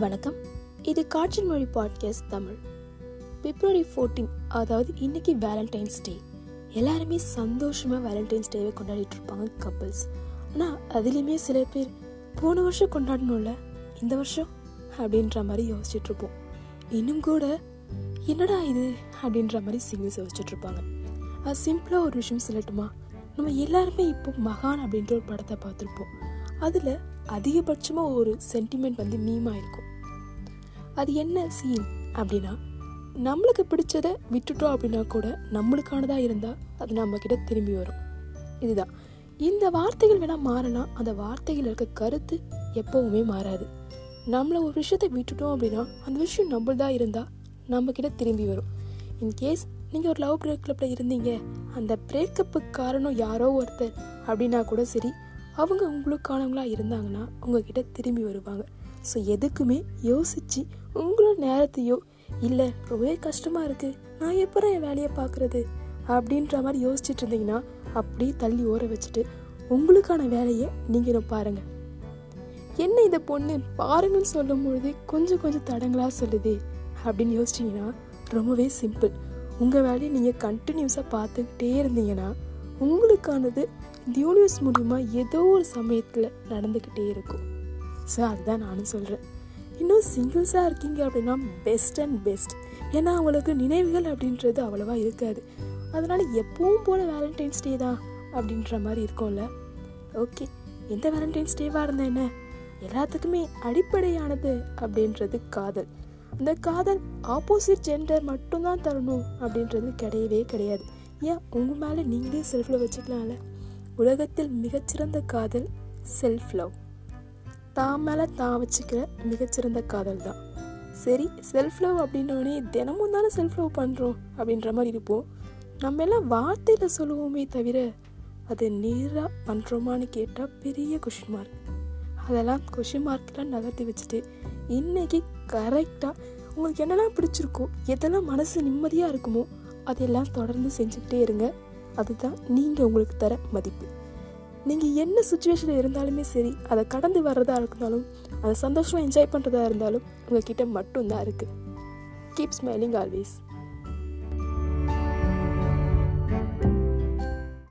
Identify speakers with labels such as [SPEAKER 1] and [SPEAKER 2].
[SPEAKER 1] வணக்கம். இது காற்றின் மொழி பாட்காஸ்ட் தமிழ். பிப்ரவரி ஃபோர்டீன் அதாவது இன்னைக்கு வேலண்டைன்ஸ் டே எல்லாருமே சந்தோஷமாக வேலண்டைன்ஸ் டேவை கொண்டாடிட்டு இருப்பாங்க கப்பிள்ஸ் ஆனால் அதுலேயுமே சில பேர் போன வருஷம் கொண்டாடணும்ல இந்த வருஷம்? அப்படின்ற மாதிரி யோசிச்சுட்டு இருப்போம். இன்னும் கூட என்னடா இது? அப்படின்ற மாதிரி சிங்கிள்ஸ் யோசிச்சுட்டு இருப்பாங்க. அது சிம்பிளாக ஒரு விஷயம் சொல்லட்டுமா? நம்ம எல்லாருமே இப்போ மகான் அப்படின்ற ஒரு படத்தை பார்த்துருப்போம். அதில் அதிகபட்சமாக ஒரு சென்டிமெண்ட் வந்து மீமாக இருக்கும். அது என்ன சீன் அப்படின்னா நம்மளுக்கு பிடிச்சதை விட்டுட்டோம் அப்படின்னா கூட நம்மளுக்கானதாக இருந்தால் அது நம்மக்கிட்ட திரும்பி வரும். இதுதான். இந்த வார்த்தைகள் வேணால் மாறலாம். அந்த வார்த்தைகள் இருக்க கருத்து எப்போவுமே மாறாது. நம்மளை ஒரு விஷயத்தை விட்டுட்டோம் அப்படின்னா அந்த விஷயம் நம்மள்தான் இருந்தால் நம்மக்கிட்ட திரும்பி வரும். இன்கேஸ் நீங்கள் ஒரு லவ் பிரேக்கப்பில் இருந்தீங்க அந்த பிரேக்கப்புக்கு காரணம் யாரோ ஒருத்தர் அப்படின்னா கூட சரி அவங்க உங்களுக்கானவங்களாக இருந்தாங்கன்னா உங்ககிட்ட திரும்பி வருவாங்க. ஸோ எதுக்குமே யோசிச்சு உங்களோட நேரத்தையோ இல்லை ரொம்பவே கஷ்டமாக இருக்குது நான் எப்போ என் வேலையை பார்க்குறது? அப்படின்ற மாதிரி யோசிச்சுட்டு இருந்தீங்கன்னா அப்படியே தள்ளி ஓர வச்சுட்டு உங்களுக்கான வேலையை நீங்களும் பாருங்கள் என்ன இந்த பொண்ணு பாருங்கன்னு சொல்லும் பொழுது கொஞ்சம் கொஞ்சம் தடங்களாக சொல்லுதே? அப்படின்னு யோசிச்சிங்கன்னா ரொம்பவே சிம்பிள். உங்கள் வேலையை நீங்கள் கண்டினியூஸாக பார்த்துக்கிட்டே இருந்தீங்கன்னா உங்களுக்கானது இந்த யூனிவர்ஸ் மூலிமா ஏதோ ஒரு சமயத்தில் நடந்துக்கிட்டே இருக்கும். ஸோ அதுதான் நானும் சொல்கிறேன் இன்னும் சிங்கிள்ஸாக இருக்கீங்க அப்படின்னா பெஸ்ட் அண்ட் பெஸ்ட் ஏன்னா அவங்களுக்கு நினைவுகள் அப்படின்றது அவ்வளோவா இருக்காது. அதனால் எப்பவும் போல் வேலண்டைன்ஸ் டே தான் அப்படின்ற மாதிரி இருக்கும்ல. ஓகே எந்த வேலண்டைன்ஸ் டேவாக இருந்தா என்ன? எல்லாத்துக்குமே அடிப்படையானது அப்படின்றது காதல். அந்த காதல் ஆப்போசிட் ஜெண்டர் மட்டும்தான் தரணும் அப்படின்றது கிடையவே கிடையாது. ஏன்? உங்கள் மேலே நீங்களே செல்ஃபில் வச்சுக்கலாம்ல. உலகத்தில் மிகச்சிறந்த காதல் செல்ஃப் லவ் தான் மேலே தான் வச்சுக்கிற மிகச்சிறந்த காதல் தான் சரி செல்ஃப் லவ் அப்படின்னோடனே தினமும் தானே செல்ஃப் லவ் பண்ணுறோம் அப்படின்ற மாதிரி இருப்போம். நம்ம எல்லாம் வார்த்தையில் சொல்லுவோமே தவிர அது நேராக பண்ணுறோமான்னு கேட்டால் பெரிய கொஷின் மார்க் அதெல்லாம் கொஷின் மார்க்கெலாம் நகர்த்தி வச்சுட்டு இன்றைக்கி கரெக்டாக உங்களுக்கு என்னெல்லாம் பிடிச்சிருக்கோ எதெல்லாம் மனசு நிம்மதியாக இருக்குமோ அதெல்லாம் தொடர்ந்து செஞ்சுக்கிட்டே இருங்க. அதுதான் நீங்கள் உங்களுக்கு தர மதிப்பு. நீங்கள் என்ன சுச்சுவேஷனில் இருந்தாலுமே சரி அதை கடந்து வர்றதா இருந்தாலும் அதை சந்தோஷமாக என்ஜாய் பண்ணுறதா இருந்தாலும் உங்ககிட்ட மட்டும்தான் இருக்குது கீப் ஸ்மைலிங் ஆல்வேஸ்